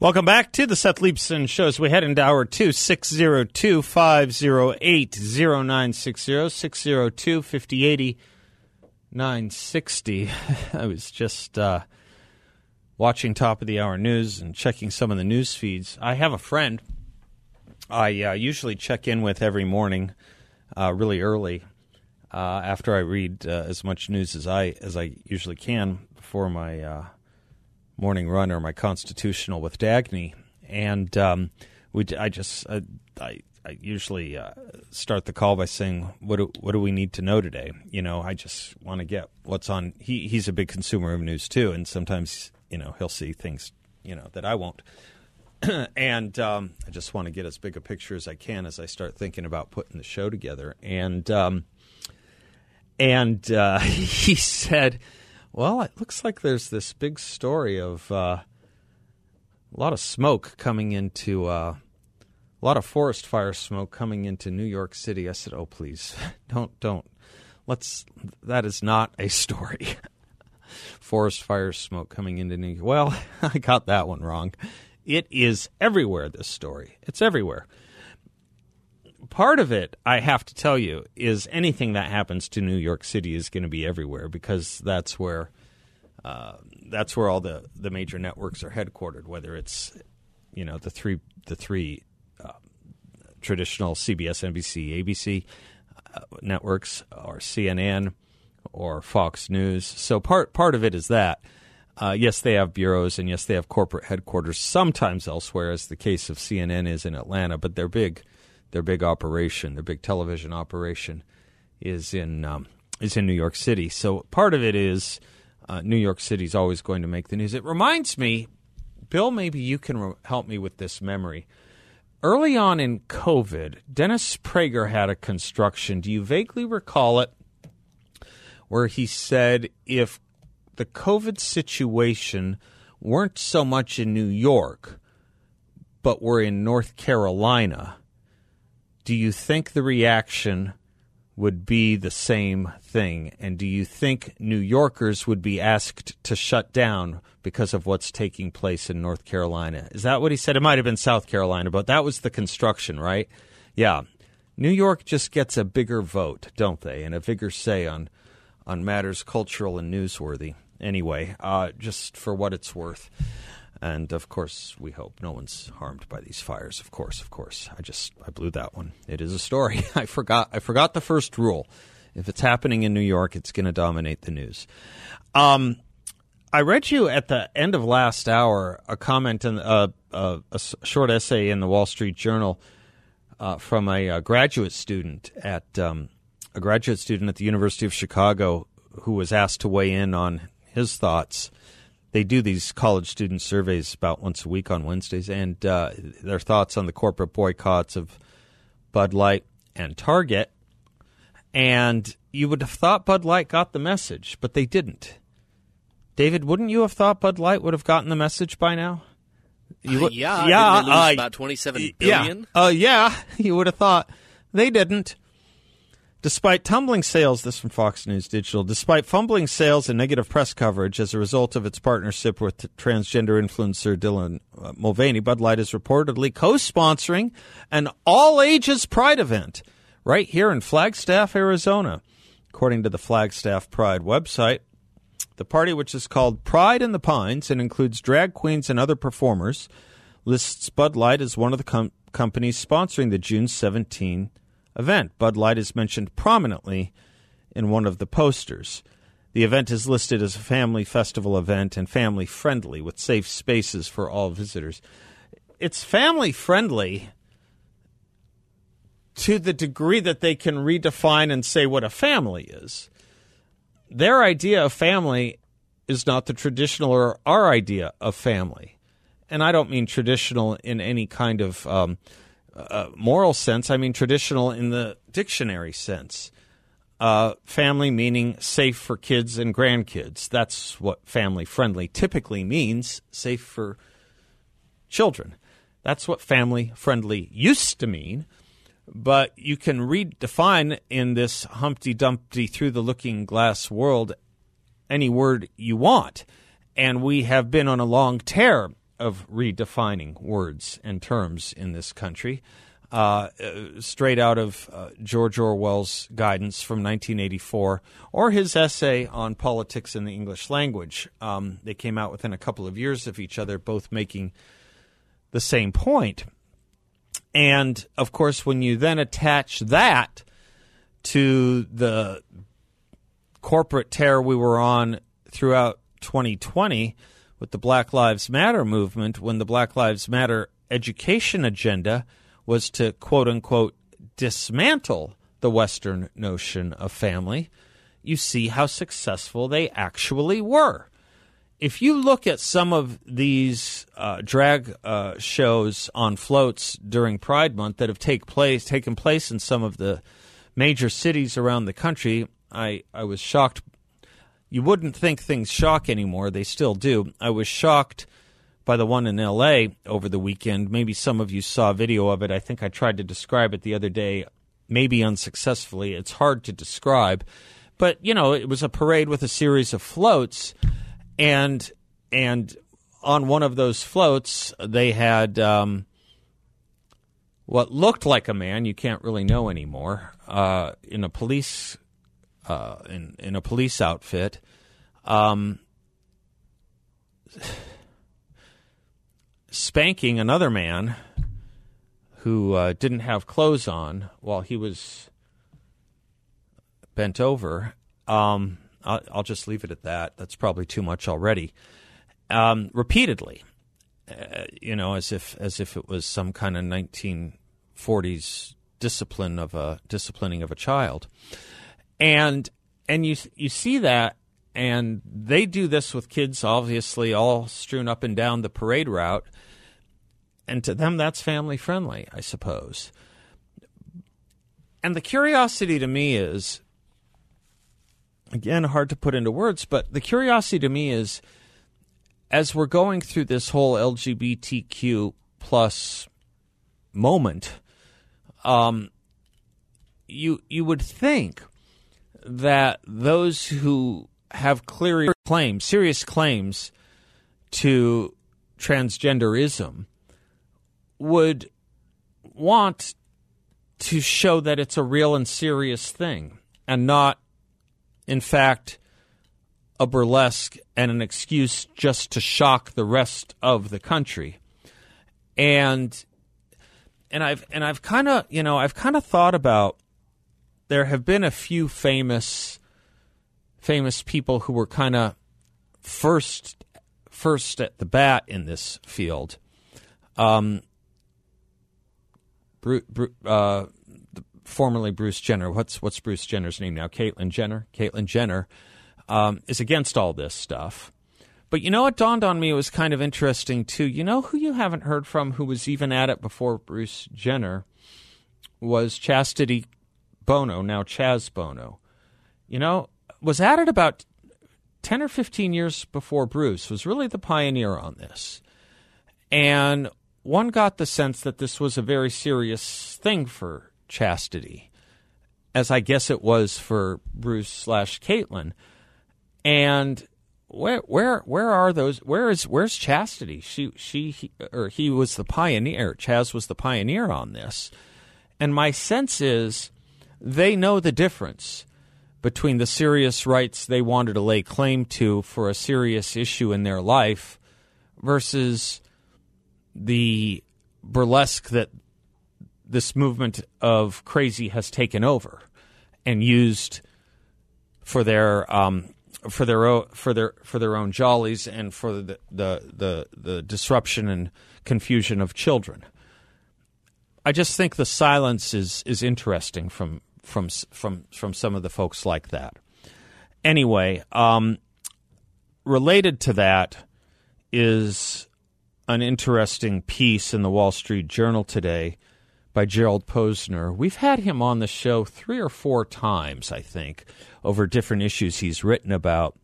Welcome back to the Seth Leibsohn Show as we head into hour two, 602 508 0960 602 5080 960. I was just uh, watching top of the hour news and checking some of the news feeds. I have a friend I uh, usually check in with every morning, uh, really early, uh, after I read uh, as much news as I as I usually can before my uh, morning run or my constitutional with Dagny, and um, we I just I, I, I usually uh, start the call by saying what do, what do we need to know today? You know, I just want to get what's on. He he's a big consumer of news too, and sometimes you know he'll see things you know that I won't. and um, I just want to get as big a picture as I can as I start thinking about putting the show together. And um, and uh, he said, "Well, it looks like there's this big story of uh, a lot of smoke coming into uh, a lot of forest fire smoke coming into New York City." I said, "Oh, please, don't don't let's. That is not a story." forest fire smoke coming into New York. Well, I got that one wrong. It is everywhere, this story. It's everywhere. Part of it, I have to tell you, is anything that happens to New York City is going to be everywhere because that's where uh, that's where all the, the major networks are headquartered. Whether it's you know the three the three uh, traditional CBS, NBC, ABC uh, networks, or CNN, or Fox News. So part part of it is that. Uh, yes, they have bureaus, and yes, they have corporate headquarters sometimes elsewhere, as the case of CNN is in Atlanta. But their big, their big operation, their big television operation, is in um, is in New York City. So part of it is uh, New York City is always going to make the news. It reminds me, Bill. Maybe you can re- help me with this memory. Early on in COVID, Dennis Prager had a construction. Do you vaguely recall it? Where he said if the COVID situation weren't so much in New York, but were in North Carolina, do you think the reaction would be the same thing? And do you think New Yorkers would be asked to shut down because of what's taking place in North Carolina? Is that what he said? It might have been South Carolina, but that was the construction, right? Yeah. New York just gets a bigger vote, don't they? And a bigger say on on matters cultural and newsworthy anyway, uh, just for what it's worth. And of course, we hope no one's harmed by these fires. Of course, of course. I just I blew that one. It is a story. I forgot. I forgot the first rule. If it's happening in New York, it's going to dominate the news. Um, I read you at the end of last hour a comment in uh, uh, a short essay in the Wall Street Journal uh, from a, a, graduate student at um, a graduate student at the University of Chicago who was asked to weigh in on his thoughts. They do these college student surveys about once a week on Wednesdays, and uh, their thoughts on the corporate boycotts of Bud Light and Target. And you would have thought Bud Light got the message, but they didn't. David, wouldn't you have thought Bud Light would have gotten the message by now? You would, uh, yeah, yeah, uh, about twenty-seven billion. Yeah, uh, yeah, you would have thought they didn't. Despite tumbling sales, this from Fox News Digital, despite fumbling sales and negative press coverage as a result of its partnership with transgender influencer Dylan uh, Mulvaney, Bud Light is reportedly co sponsoring an all ages Pride event right here in Flagstaff, Arizona. According to the Flagstaff Pride website, the party, which is called Pride in the Pines and includes drag queens and other performers, lists Bud Light as one of the com- companies sponsoring the June 17 event. Bud Light is mentioned prominently in one of the posters. The event is listed as a family festival event and family friendly with safe spaces for all visitors. It's family friendly to the degree that they can redefine and say what a family is. Their idea of family is not the traditional or our idea of family. and I don't mean traditional in any kind of um, uh, moral sense. I mean traditional in the dictionary sense. Uh, family meaning safe for kids and grandkids. That's what family friendly typically means. Safe for children. That's what family friendly used to mean. But you can redefine in this Humpty Dumpty through the looking glass world any word you want. And we have been on a long tear of redefining words and terms in this country. Uh, straight out of uh, George Orwell's guidance from 1984 or his essay on politics in the English language. Um, they came out within a couple of years of each other, both making the same point. And of course, when you then attach that to the corporate tear we were on throughout 2020 with the Black Lives Matter movement, when the Black Lives Matter education agenda was to quote unquote dismantle the Western notion of family, you see how successful they actually were if you look at some of these uh, drag uh, shows on floats during Pride Month that have take place taken place in some of the major cities around the country, I, I was shocked. You wouldn't think things shock anymore; they still do. I was shocked by the one in L.A. over the weekend. Maybe some of you saw video of it. I think I tried to describe it the other day, maybe unsuccessfully. It's hard to describe, but you know, it was a parade with a series of floats and and on one of those floats they had um, what looked like a man. You can't really know anymore. Uh, in a police uh, in in a police outfit. Um, spanking another man who uh, didn't have clothes on while he was bent over. Um, I'll, I'll, just leave it at that. That's probably too much already. Um, repeatedly, uh, you know, as if as if it was some kind of 1940s discipline of a disciplining of a child, and and you you see that, and they do this with kids, obviously, all strewn up and down the parade route, and to them that's family friendly, I suppose. And the curiosity to me is again, hard to put into words, but the curiosity to me is as we're going through this whole LGBTQ plus moment, um, you you would think that those who have clear claims, serious claims to transgenderism, would want to show that it's a real and serious thing and not in fact, a burlesque and an excuse just to shock the rest of the country. And and I've and I've kind of, you know, I've kind of thought about there have been a few famous famous people who were kind of first first at the bat in this field. Um, Bru- Bru- uh, formerly Bruce Jenner. What's what's Bruce Jenner's name now? Caitlyn Jenner. Caitlyn Jenner um, is against all this stuff. But you know what dawned on me? It was kind of interesting too. You know who you haven't heard from who was even at it before Bruce Jenner was Chastity Bono, now Chaz Bono. You know, was it about 10 or 15 years before Bruce, was really the pioneer on this. And one got the sense that this was a very serious thing for Chastity, as I guess it was for Bruce slash Caitlyn. And where where where are those? Where is where's Chastity? She she he, or he was the pioneer. Chaz was the pioneer on this, and my sense is they know the difference between the serious rights they wanted to lay claim to for a serious issue in their life versus the burlesque that this movement of crazy has taken over and used for their um, for their own, for their for their own jollies and for the, the the the disruption and confusion of children. I just think the silence is is interesting from from from from some of the folks like that. Anyway, um, related to that is an interesting piece in the Wall Street Journal today by Gerald Posner. We've had him on the show three or four times, I think, over different issues he's written about,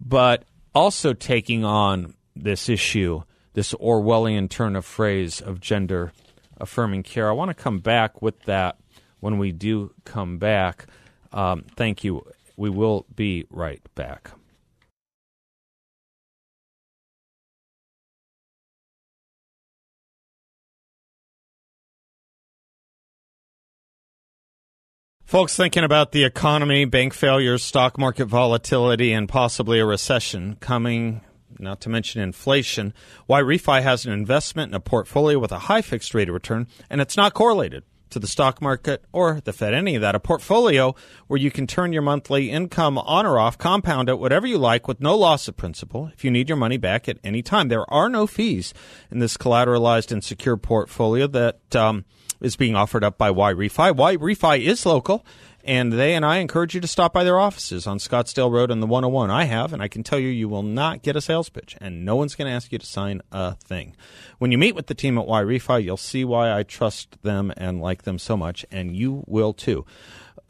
but also taking on this issue, this Orwellian turn of phrase of gender affirming care. I want to come back with that when we do come back. Um, thank you. We will be right back. Folks thinking about the economy, bank failures, stock market volatility, and possibly a recession coming, not to mention inflation. YRefy has an investment in a portfolio with a high fixed rate of return, and it's not correlated to the stock market or the Fed, any of that. A portfolio where you can turn your monthly income on or off, compound it, whatever you like, with no loss of principal if you need your money back at any time. There are no fees in this collateralized and secure portfolio that um, is being offered up by YRefy. Y Refi is local and they and I encourage you to stop by their offices on Scottsdale Road and the 101. I have, and I can tell you, you will not get a sales pitch, and no one's going to ask you to sign a thing. When you meet with the team at YRefy, you'll see why I trust them and like them so much, and you will too.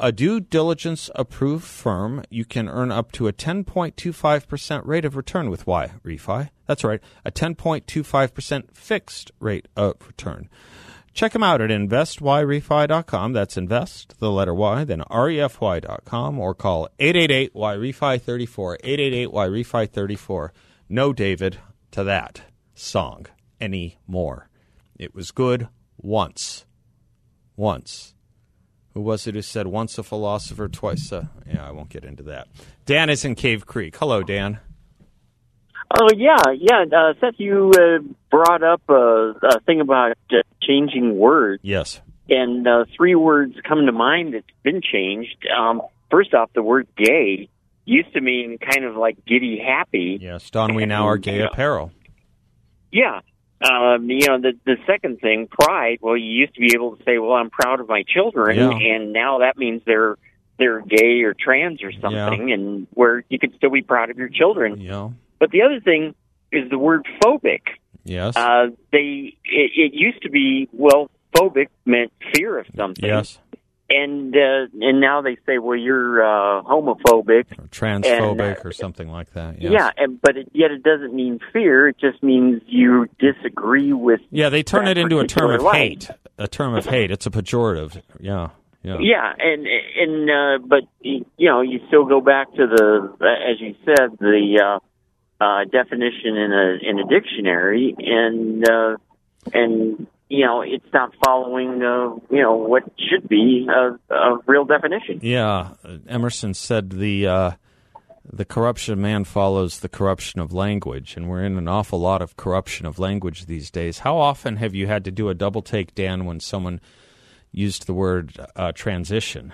A due diligence approved firm, you can earn up to a 10.25% rate of return with YRefy. That's right, a 10.25% fixed rate of return. Check them out at investyrefy.com. That's invest, the letter Y, then refy.com, or call 888-YREFI34, 888-YREFI34. No, David, to that song anymore. It was good once. Once. Who was it who said once a philosopher, twice a... Yeah, I won't get into that. Dan is in Cave Creek. Hello, Dan. Oh yeah, yeah. Uh, Seth, you uh, brought up a, a thing about uh, changing words. Yes. And uh, three words come to mind that's been changed. Um, first off, the word "gay" used to mean kind of like giddy happy. Yes, don we now are gay apparel. Yeah. Um, you know, the the second thing, pride. Well, you used to be able to say, "Well, I'm proud of my children," Yeah. and now that means they're they're gay or trans or something, and where you can still be proud of your children. Yeah. But the other thing is the word phobic. Yes. Uh, they it, it used to be well, phobic meant fear of something. yes. And uh, and now they say, well, you're uh, homophobic. Or transphobic and, uh, or something like that. Yes. Yeah, and, but it, yet it doesn't mean fear. It just means you disagree with. Yeah, they turn it into a term of life. hate. A term of hate. It's a pejorative. Yeah. Yeah. Yeah, and and uh, but you know you still go back to the as you said the uh, uh, definition in a in a dictionary, and uh, and you know it's not following uh, you know what should be a, a real definition. Yeah, Emerson said the uh, the corruption of man follows the corruption of language, and we're in an awful lot of corruption of language these days. How often have you had to do a double take, Dan, when someone used the word uh, transition?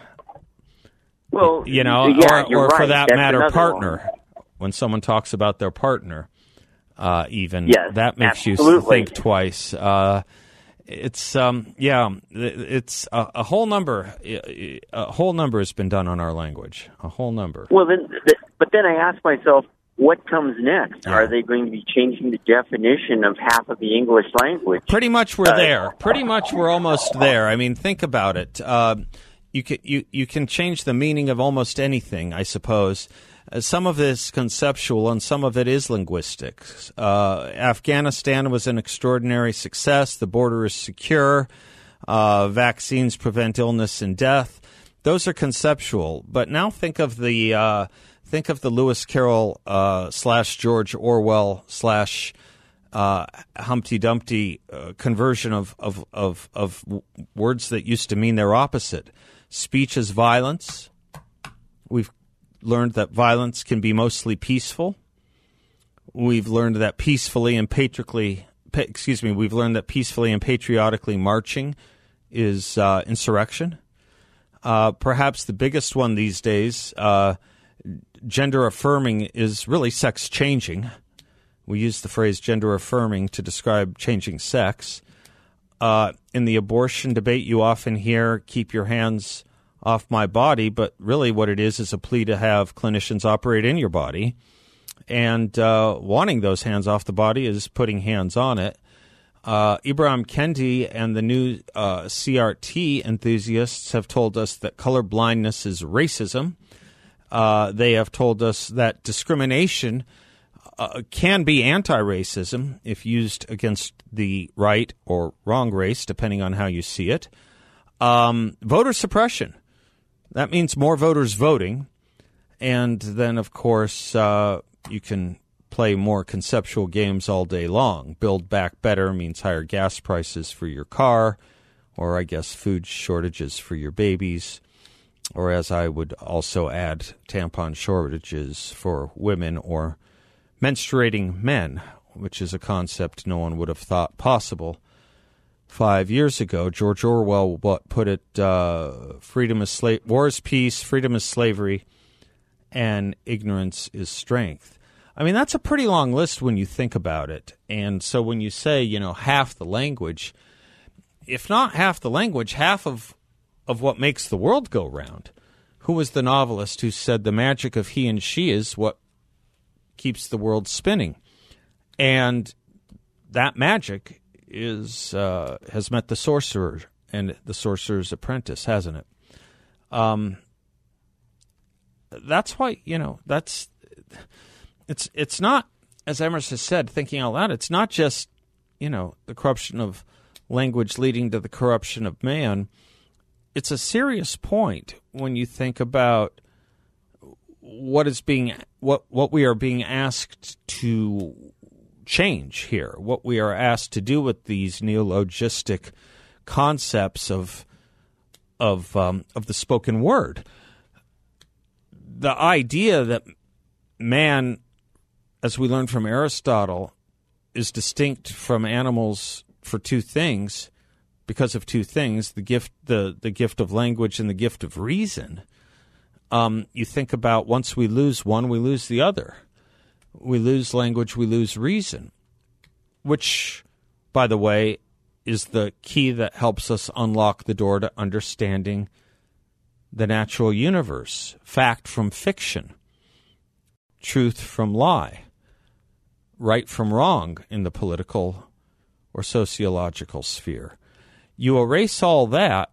Well, You know, yeah, or, or for that That's matter, partner. one. When someone talks about their partner, uh, even Yes, that makes you think twice. Uh, it's um, yeah, it's a, a whole number. A whole number has been done on our language. A whole number. Well, then, but then I ask myself, what comes next? Yeah. Are they going to be changing the definition of half of the English language? Pretty much we're there. Pretty much we're almost there. I mean, think about it. Uh, you can you you can change the meaning of almost anything, I suppose. Uh, some of it is conceptual, and some of it is linguistic. Uh, Afghanistan was an extraordinary success. The border is secure. Uh, vaccines prevent illness and death. Those are conceptual. But now think of the uh, think of the Lewis Carroll uh, slash George Orwell slash uh, Humpty Dumpty conversion of, of, of, of words that used to mean their opposite. Speech is violence. We've learned that violence can be mostly peaceful. We've learned that peacefully and patriotically, excuse me, we've learned that peacefully and patriotically marching is uh, insurrection. Uh, perhaps the biggest one these days, uh, gender affirming, is really sex changing. We use the phrase gender affirming to describe changing sex. Uh, in the abortion debate, you often hear keep your hands off my body, but really what it is is a plea to have clinicians operate in your body. And uh, wanting those hands off the body is putting hands on it. Uh, Ibram Kendi and the new uh, CRT enthusiasts have told us that color blindness is racism. Uh, they have told us that discrimination uh, can be anti racism if used against the right or wrong race, depending on how you see it. Um, voter suppression. That means more voters voting. And then, of course, uh, you can play more conceptual games all day long. Build back better means higher gas prices for your car, or I guess food shortages for your babies, or as I would also add, tampon shortages for women or menstruating men, which is a concept no one would have thought possible five years ago. George Orwell put it: uh, "Freedom is sla- war is peace, freedom is slavery, and ignorance is strength." I mean, that's a pretty long list when you think about it. And so when you say, you know, half the language, if not half the language, half of of what makes the world go round. Who was the novelist who said the magic of he and she is what keeps the world spinning? And that magic is uh, has met the sorcerer and the sorcerer's apprentice, hasn't it? Um, that's why you know that's it's it's not as Emerson has said, thinking out loud. It's not just you know the corruption of language leading to the corruption of man. It's a serious point when you think about what is being what what we are being asked to change here, what we are asked to do with these neologistic concepts of of um, of the spoken word. The idea that man, as we learned from Aristotle, is distinct from animals for two things, because of two things: the gift the the gift of language and the gift of reason. Um, you think about once we lose one, we lose the other we lose language, we lose reason, which, by the way, is the key that helps us unlock the door to understanding the natural universe, fact from fiction, truth from lie, right from wrong in the political or sociological sphere. You erase all that,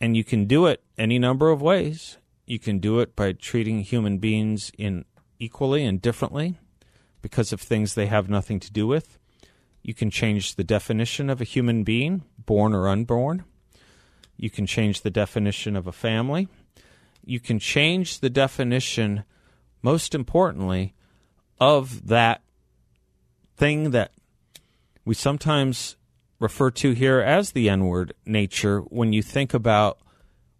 and you can do it any number of ways. You can do it by treating human beings in equally and differently because of things they have nothing to do with. You can change the definition of a human being, born or unborn. You can change the definition of a family. You can change the definition, most importantly, of that thing that we sometimes refer to here as the N word, nature, when you think about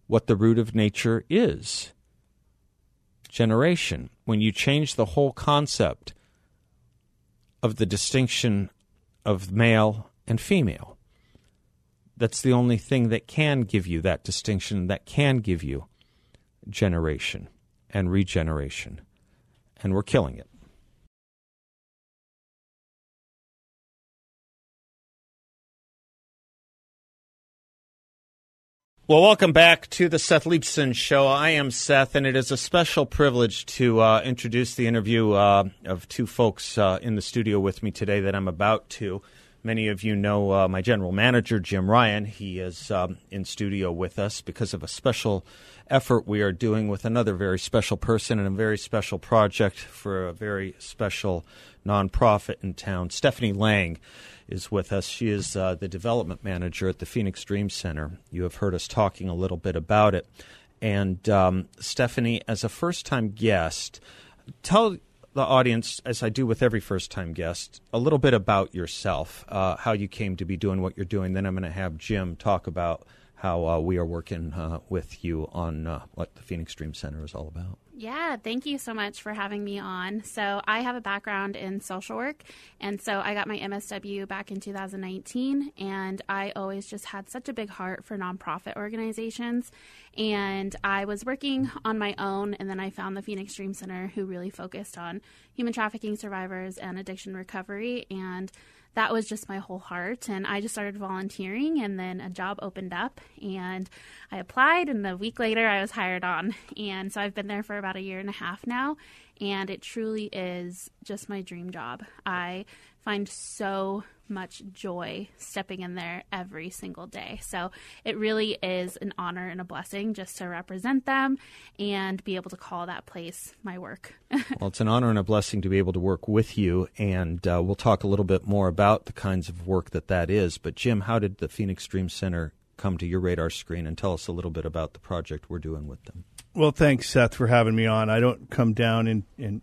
what the root of nature is generation, when you change the whole concept of the distinction of male and female. That's the only thing that can give you that distinction, that can give you generation and regeneration. And we're killing it. Well, welcome back to the Seth Leibsohn Show. I am Seth, and it is a special privilege to uh, introduce the interview uh, of two folks uh, in the studio with me today that I'm about to. Many of you know uh, my general manager, Jim Ryan. He is um, in studio with us because of a special effort we are doing with another very special person and a very special project for a very special nonprofit in town. Stephanie Lang is with us. She is uh, the development manager at the Phoenix Dream Center. You have heard us talking a little bit about it. And um, Stephanie, as a first time guest, tell the audience, as I do with every first time guest, a little bit about yourself, uh, how you came to be doing what you're doing. Then I'm going to have Jim talk about how uh, we are working uh, with you on uh, what the Phoenix Dream Center is all about. Yeah, thank you so much for having me on. So, I have a background in social work, and so I got my MSW back in 2019, and I always just had such a big heart for nonprofit organizations. And I was working on my own, and then I found the Phoenix Dream Center, who really focused on human trafficking survivors and addiction recovery. And that was just my whole heart. And I just started volunteering, and then a job opened up, and I applied, and a week later, I was hired on. And so I've been there for about a year and a half now, and it truly is just my dream job. I find so much joy stepping in there every single day. So it really is an honor and a blessing just to represent them and be able to call that place my work. well, it's an honor and a blessing to be able to work with you, and uh, we'll talk a little bit more about the kinds of work that that is. But Jim, how did the Phoenix Dream Center come to your radar screen and tell us a little bit about the project we're doing with them? Well, thanks, Seth, for having me on. I don't come down and, and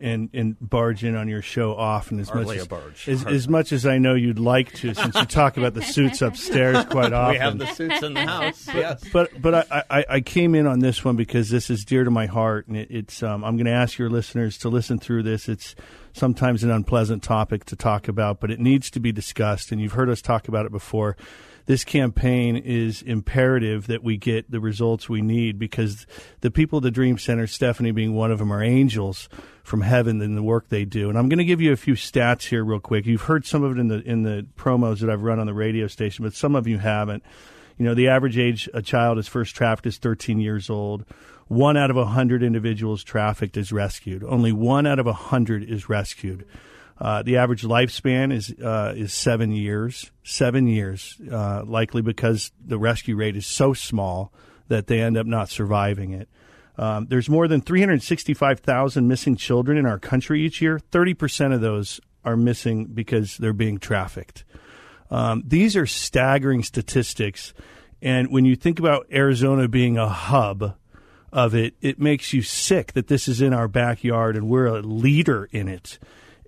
and and barge in on your show often as Hardly much as, as, as, much as I know you'd like to, since you talk about the suits upstairs quite often. We have the suits in the house. yes, but but I, I, I, came in on this one because this is dear to my heart, and it, it's um, I'm going to ask your listeners to listen through this. It's sometimes an unpleasant topic to talk about, but it needs to be discussed, and you've heard us talk about it before this campaign is imperative that we get the results we need because the people at the Dream Center, Stephanie being one of them, are angels from heaven in the work they do. And I'm going to give you a few stats here real quick. You've heard some of it in the in the promos that I've run on the radio station, but some of you haven't. You know, the average age a child is first trafficked is 13 years old. One out of a hundred individuals trafficked is rescued. Only one out of a hundred is rescued. Uh, the average lifespan is uh, is seven years. Seven years, uh, likely because the rescue rate is so small that they end up not surviving it. Um, there's more than 365,000 missing children in our country each year. 30% of those are missing because they're being trafficked. Um, these are staggering statistics. And when you think about Arizona being a hub of it, it makes you sick that this is in our backyard and we're a leader in it.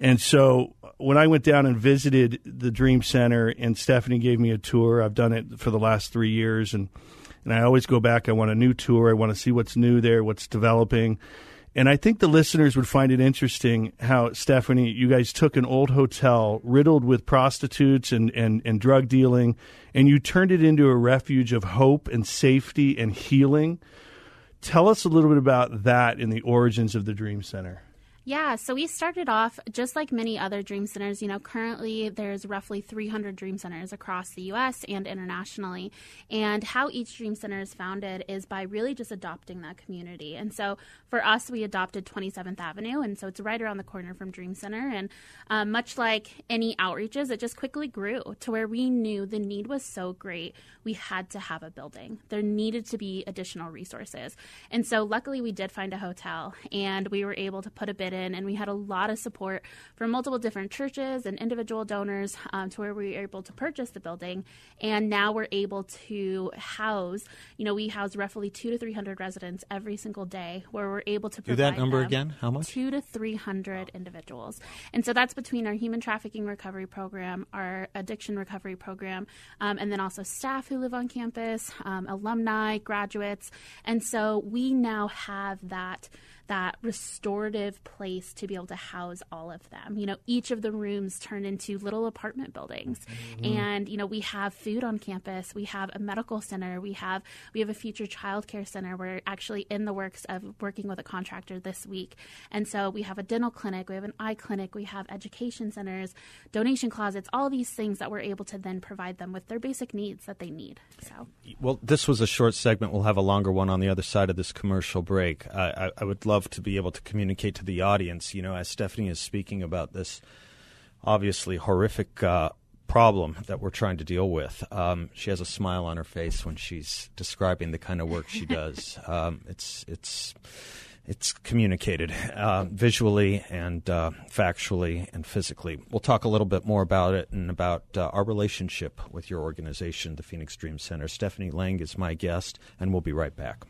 And so when I went down and visited the Dream Center, and Stephanie gave me a tour, I've done it for the last three years, and and I always go back. I want a new tour. I want to see what's new there, what's developing. And I think the listeners would find it interesting how, Stephanie, you guys took an old hotel riddled with prostitutes and, and, and drug dealing, and you turned it into a refuge of hope and safety and healing. Tell us a little bit about that in the origins of the Dream Center. Yeah, so we started off just like many other dream centers. You know, currently there's roughly 300 dream centers across the U.S. and internationally. And how each dream center is founded is by really just adopting that community. And so for us, we adopted 27th Avenue, and so it's right around the corner from Dream Center. And um, much like any outreaches, it just quickly grew to where we knew the need was so great, we had to have a building. There needed to be additional resources. And so luckily, we did find a hotel, and we were able to put a bid in, and we had a lot of support from multiple different churches and individual donors um, to where we were able to purchase the building. And now we're able to house, you know, we house roughly two to 300 residents every single day where we're able to Do that number again? How much? Two to 300 individuals. And so that's between our human trafficking recovery program, our addiction recovery program, um, and then also staff who live on campus, um, alumni, graduates. And so we now have that that restorative place to be able to house all of them. You know, each of the rooms turn into little apartment buildings. Mm-hmm. And, you know, we have food on campus, we have a medical center, we have we have a future child care center. We're actually in the works of working with a contractor this week. And so we have a dental clinic, we have an eye clinic, we have education centers, donation closets, all these things that we're able to then provide them with their basic needs that they need. So Well, this was a short segment. We'll have a longer one on the other side of this commercial break. I, I, I would love to be able to communicate to the audience. You know, as Stephanie is speaking about this obviously horrific uh, problem that we're trying to deal with, um, she has a smile on her face when she's describing the kind of work she does. Um, it's it's it's communicated uh, visually and uh, factually and physically. We'll talk a little bit more about it and about uh, our relationship with your organization, the Phoenix Dream Center. Stephanie Lang is my guest, and we'll be right back.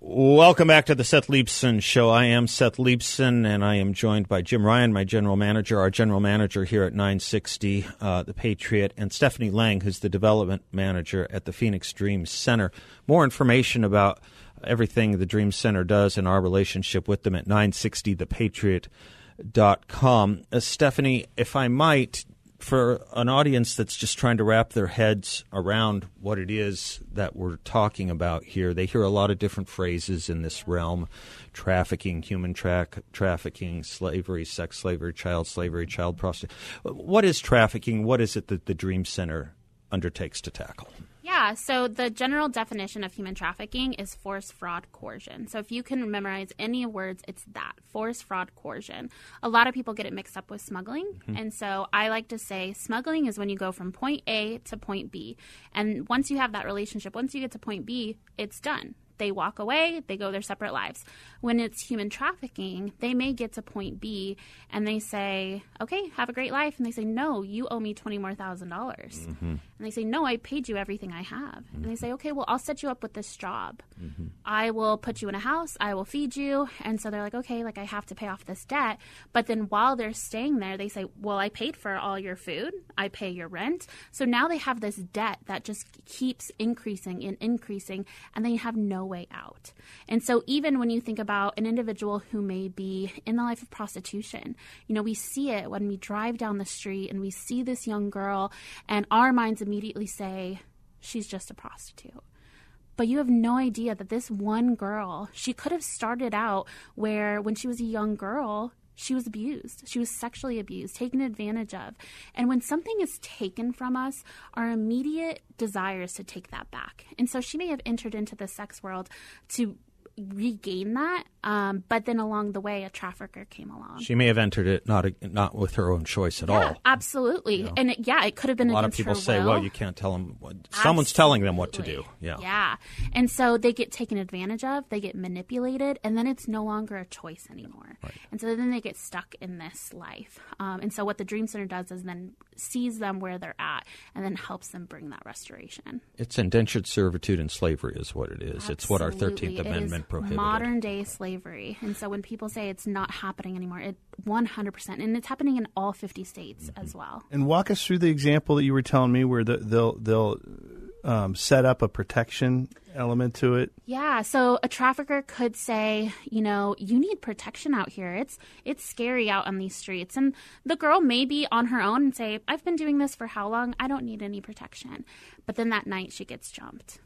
Welcome back to the Seth Leibsohn Show. I am Seth Leibsohn, and I am joined by Jim Ryan, my general manager, our general manager here at 960 uh, The Patriot, and Stephanie Lang, who's the development manager at the Phoenix Dream Center. More information about everything the Dream Center does and our relationship with them at 960thepatriot.com. Uh, Stephanie, if I might, for an audience that's just trying to wrap their heads around what it is that we're talking about here, they hear a lot of different phrases in this realm trafficking, human tra- trafficking, slavery, sex slavery, child slavery, child prostitution. What is trafficking? What is it that the Dream Center undertakes to tackle? Yeah, so the general definition of human trafficking is force, fraud, coercion. So if you can memorize any words, it's that force, fraud, coercion. A lot of people get it mixed up with smuggling. Mm-hmm. And so I like to say smuggling is when you go from point A to point B. And once you have that relationship, once you get to point B, it's done they walk away, they go their separate lives. When it's human trafficking, they may get to point B and they say, okay, have a great life. And they say, no, you owe me 20 more thousand dollars. Mm-hmm. And they say, no, I paid you everything I have. Mm-hmm. And they say, okay, well, I'll set you up with this job. Mm-hmm. I will put you in a house, I will feed you. And so they're like, okay, like I have to pay off this debt. But then while they're staying there, they say, well, I paid for all your food, I pay your rent. So now they have this debt that just keeps increasing and increasing, and they have no way out. And so, even when you think about an individual who may be in the life of prostitution, you know, we see it when we drive down the street and we see this young girl, and our minds immediately say, she's just a prostitute but you have no idea that this one girl, she could have started out where when she was a young girl, she was abused. She was sexually abused, taken advantage of. And when something is taken from us, our immediate desire is to take that back. And so she may have entered into the sex world to regain that. Um, but then along the way, a trafficker came along. She may have entered it not not with her own choice at yeah, all. Absolutely, you know? and it, yeah, it could have been a lot of people say, will. "Well, you can't tell them." What, someone's telling them what to do. Yeah, yeah, and so they get taken advantage of. They get manipulated, and then it's no longer a choice anymore. Right. And so then they get stuck in this life. Um, and so what the Dream Center does is then sees them where they're at, and then helps them bring that restoration. It's indentured servitude and slavery, is what it is. Absolutely. It's what our Thirteenth Amendment prohibits modern day slavery. And so when people say it's not happening anymore, it 100%, and it's happening in all 50 states mm-hmm. as well. And walk us through the example that you were telling me where the, they'll, they'll um, set up a protection element to it? Yeah, so a trafficker could say, you know, you need protection out here. It's it's scary out on these streets. And the girl may be on her own and say, I've been doing this for how long? I don't need any protection. But then that night she gets jumped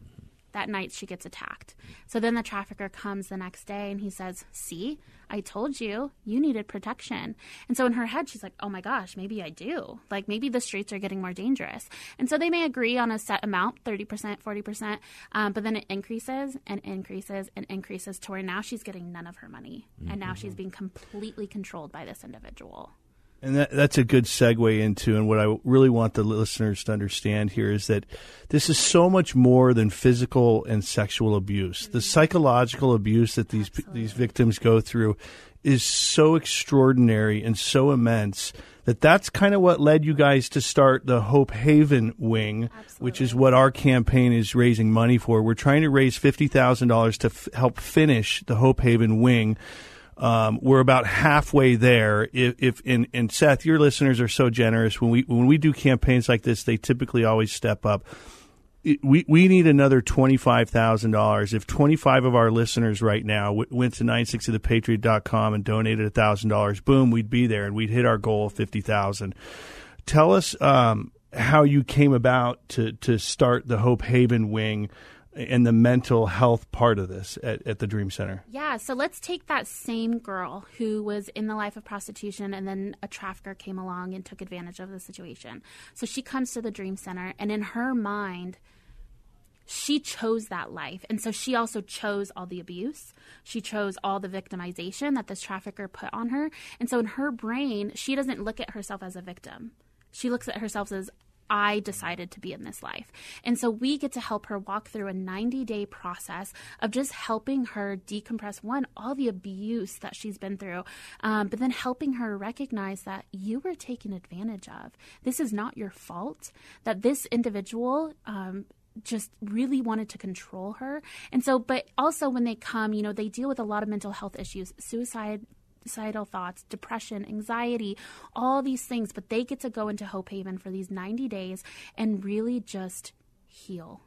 that night she gets attacked. So then the trafficker comes the next day and he says, See, I told you, you needed protection. And so in her head, she's like, Oh my gosh, maybe I do. Like maybe the streets are getting more dangerous. And so they may agree on a set amount 30%, 40%, um, but then it increases and increases and increases to where now she's getting none of her money. Mm-hmm. And now she's mm-hmm. being completely controlled by this individual. And that, that's a good segue into, and what I really want the listeners to understand here is that this is so much more than physical and sexual abuse. The mm-hmm. psychological abuse that these Absolutely. these victims go through is so extraordinary and so immense that that's kind of what led you guys to start the Hope Haven wing, Absolutely. which is what our campaign is raising money for. We're trying to raise fifty thousand dollars to f- help finish the Hope Haven wing um, we're about halfway there. If, if and, and Seth, your listeners are so generous when we when we do campaigns like this, they typically always step up. we we need another twenty five thousand dollars. If twenty five of our listeners right now w- went to nine sixty thepatriot.com and donated thousand dollars, boom, we'd be there and we'd hit our goal of fifty thousand. Tell us um, how you came about to to start the Hope Haven wing and the mental health part of this at, at the Dream Center? Yeah, so let's take that same girl who was in the life of prostitution and then a trafficker came along and took advantage of the situation. So she comes to the Dream Center, and in her mind, she chose that life. And so she also chose all the abuse. She chose all the victimization that this trafficker put on her. And so in her brain, she doesn't look at herself as a victim. She looks at herself as I decided to be in this life. And so we get to help her walk through a 90 day process of just helping her decompress one, all the abuse that she's been through, um, but then helping her recognize that you were taken advantage of. This is not your fault, that this individual, um, just really wanted to control her. And so, but also when they come, you know, they deal with a lot of mental health issues, suicide suicidal thoughts, depression, anxiety, all these things, but they get to go into Hope Haven for these 90 days and really just heal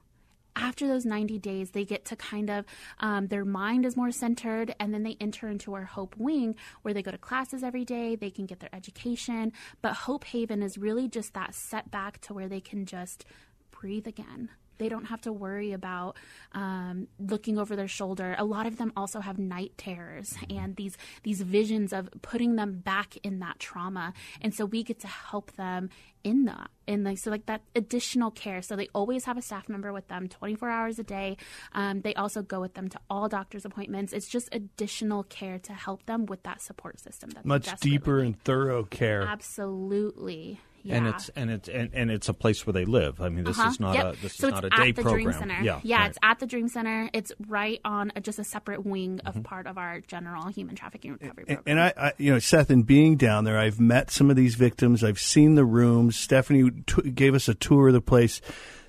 after those 90 days, they get to kind of, um, their mind is more centered, and then they enter into our Hope Wing where they go to classes every day, they can get their education. But Hope Haven is really just that setback to where they can just breathe again. They don't have to worry about um, looking over their shoulder. A lot of them also have night terrors and these these visions of putting them back in that trauma, and so we get to help them in that in like so like that additional care. So they always have a staff member with them, 24 hours a day. Um, they also go with them to all doctor's appointments. It's just additional care to help them with that support system. That Much deeper and thorough care. Absolutely. Yeah. And it's and it's and, and, it's a place where they live. I mean, this uh-huh. is not yep. a this so is not a day program. Dream Center. Yeah, yeah, right. it's at the Dream Center. It's right on a, just a separate wing of mm-hmm. part of our general human trafficking recovery program. And, and I, I, you know, Seth, in being down there, I've met some of these victims. I've seen the rooms. Stephanie t- gave us a tour of the place.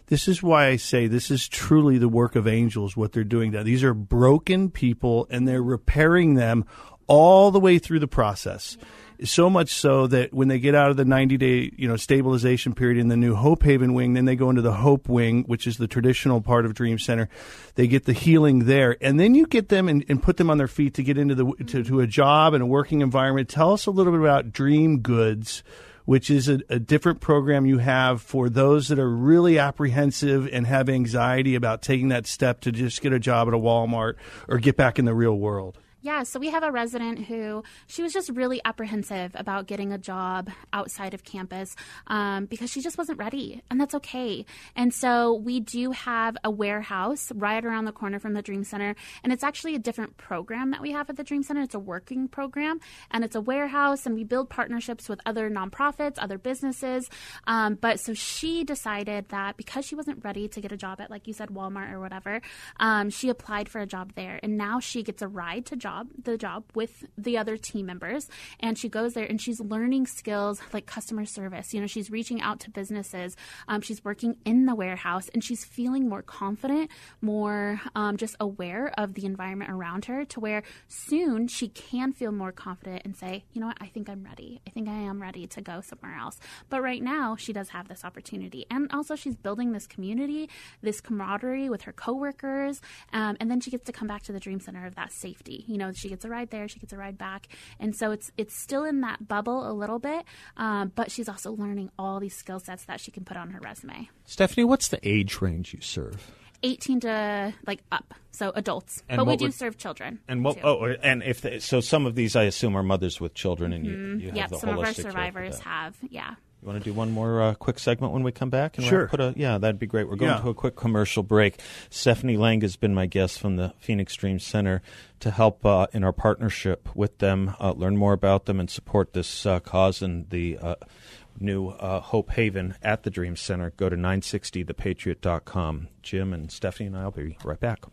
This is why I say this is truly the work of angels. What they're doing now, these are broken people, and they're repairing them all the way through the process. Yeah so much so that when they get out of the 90 day you know stabilization period in the new Hope Haven wing, then they go into the Hope wing, which is the traditional part of Dream Center. They get the healing there, and then you get them and, and put them on their feet to get into the to, to a job and a working environment. Tell us a little bit about Dream Goods which is a, a, different program you have for those that are really apprehensive and have anxiety about taking that step to just get a job at a Walmart or get back in the real world. Yeah, so we have a resident who she was just really apprehensive about getting a job outside of campus um, because she just wasn't ready, and that's okay. And so we do have a warehouse right around the corner from the Dream Center, and it's actually a different program that we have at the Dream Center. It's a working program, and it's a warehouse, and we build partnerships with other nonprofits, other businesses. Um, but so she decided that because she wasn't ready to get a job at, like you said, Walmart or whatever, um, she applied for a job there, and now she gets a ride to job job, the job with the other team members. And she goes there and she's learning skills like customer service. You know, she's reaching out to businesses. Um, she's working in the warehouse and she's feeling more confident, more um, just aware of the environment around her to where soon she can feel more confident and say, you know what, I think I'm ready. I think I am ready to go somewhere else. But right now, she does have this opportunity. And also, she's building this community, this camaraderie with her coworkers. Um, and then she gets to come back to the Dream Center of that safety. You know, know, she gets a ride there, she gets a ride back, and so it's it's still in that bubble a little bit, um, but she's also learning all these skill sets that she can put on her resume. Stephanie, what's the age range you serve? 18 to like up, so adults. And but we do would, serve children. And what? Too. Oh, and if they, so, some of these I assume are mothers with children, and mm-hmm. you, you have yep, the some of our survivors have. Yeah. You want to do one more uh, quick segment when we come back? And sure. Put a, yeah, that'd be great. We're going yeah. to a quick commercial break. Stephanie Lang has been my guest from the Phoenix Dream Center to help uh, in our partnership with them, uh, learn more about them, and support this uh, cause and the uh, new uh, Hope Haven at the Dream Center. Go to 960thepatriot.com. Jim and Stephanie and I will be right back.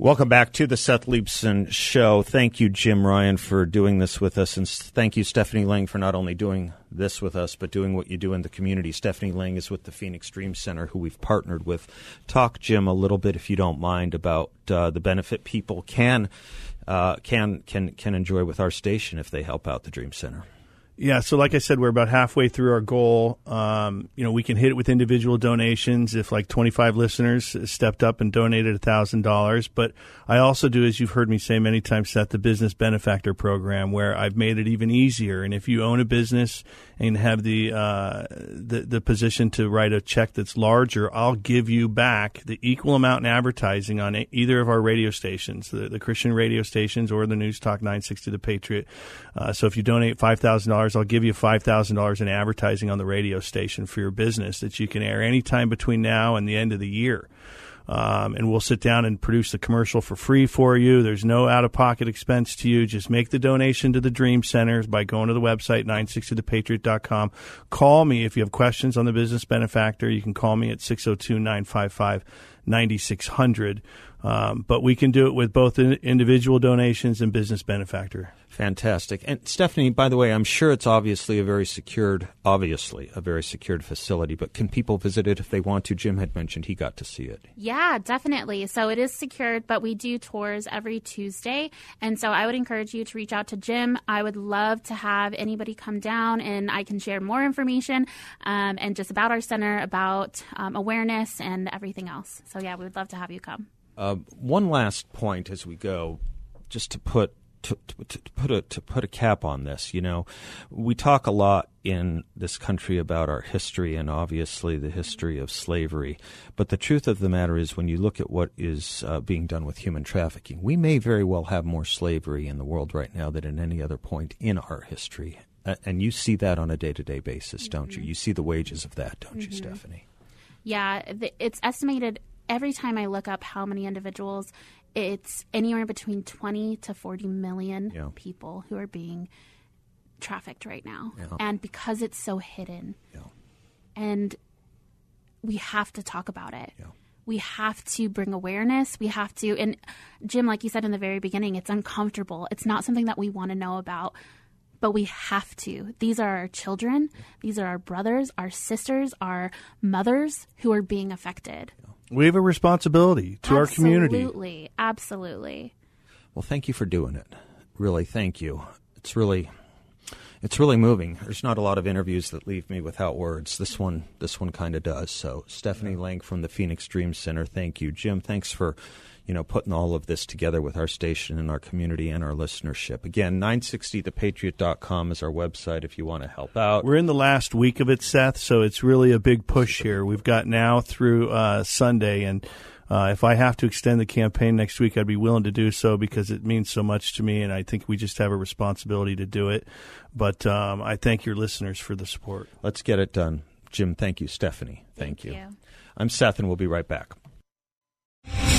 Welcome back to the Seth Leibsohn Show. Thank you, Jim Ryan, for doing this with us. And thank you, Stephanie Lang, for not only doing this with us, but doing what you do in the community. Stephanie Lang is with the Phoenix Dream Center, who we've partnered with. Talk, Jim, a little bit, if you don't mind, about uh, the benefit people can, uh, can, can, can enjoy with our station if they help out the Dream Center. Yeah, so like I said, we're about halfway through our goal. Um, you know, we can hit it with individual donations if like 25 listeners stepped up and donated $1,000. But I also do, as you've heard me say many times, set the business benefactor program where I've made it even easier. And if you own a business and have the, uh, the, the position to write a check that's larger, I'll give you back the equal amount in advertising on either of our radio stations, the, the Christian radio stations or the News Talk 960 The Patriot. Uh, so if you donate $5,000, I'll give you $5,000 in advertising on the radio station for your business that you can air anytime between now and the end of the year. Um, and we'll sit down and produce the commercial for free for you. There's no out of pocket expense to you. Just make the donation to the Dream Centers by going to the website, 960thepatriot.com. Call me if you have questions on the business benefactor. You can call me at 602 955 9600. Um, but we can do it with both individual donations and business benefactor. Fantastic. And Stephanie, by the way, I'm sure it's obviously a very secured, obviously a very secured facility, but can people visit it if they want to? Jim had mentioned he got to see it. Yeah, definitely. So it is secured, but we do tours every Tuesday. And so I would encourage you to reach out to Jim. I would love to have anybody come down and I can share more information um, and just about our center, about um, awareness and everything else. So yeah, we would love to have you come. Uh, one last point as we go, just to put to, to, to, put a to put a cap on this, you know, we talk a lot in this country about our history and obviously the history of slavery. But the truth of the matter is, when you look at what is uh, being done with human trafficking, we may very well have more slavery in the world right now than at any other point in our history. Uh, and you see that on a day to day basis, mm-hmm. don't you? You see the wages of that, don't mm-hmm. you, Stephanie? Yeah, it's estimated every time I look up how many individuals it's anywhere between 20 to 40 million yeah. people who are being trafficked right now. Yeah. And because it's so hidden, yeah. and we have to talk about it. We have to bring awareness. We have to, and Jim, like you said in the very beginning, it's uncomfortable. It's not something that we want to know about, but we have to. These are our children. These are our brothers, our sisters, our mothers who are being affected. We have a responsibility to absolutely, our community. Absolutely, absolutely. Well, thank you for doing it. Really, thank you. It's really, it's really moving. There's not a lot of interviews that leave me without words. This one, this one kind of does. So, Stephanie Lang from the Phoenix Dream Center, thank you, Jim. Thanks for you know, putting all of this together with our station and our community and our listenership. Again, 960thepatriot.com is our website if you want to help out. We're in the last week of it, Seth, so it's really a big push here. We've got now through uh, Sunday, and uh, if I have to extend the campaign next week, I'd be willing to do so because it means so much to me, and I think we just have a responsibility to do it. But um, I thank your listeners for the support. Let's get it done. Jim, thank you. Stephanie, thank, thank you. you. I'm Seth, and we'll be right back.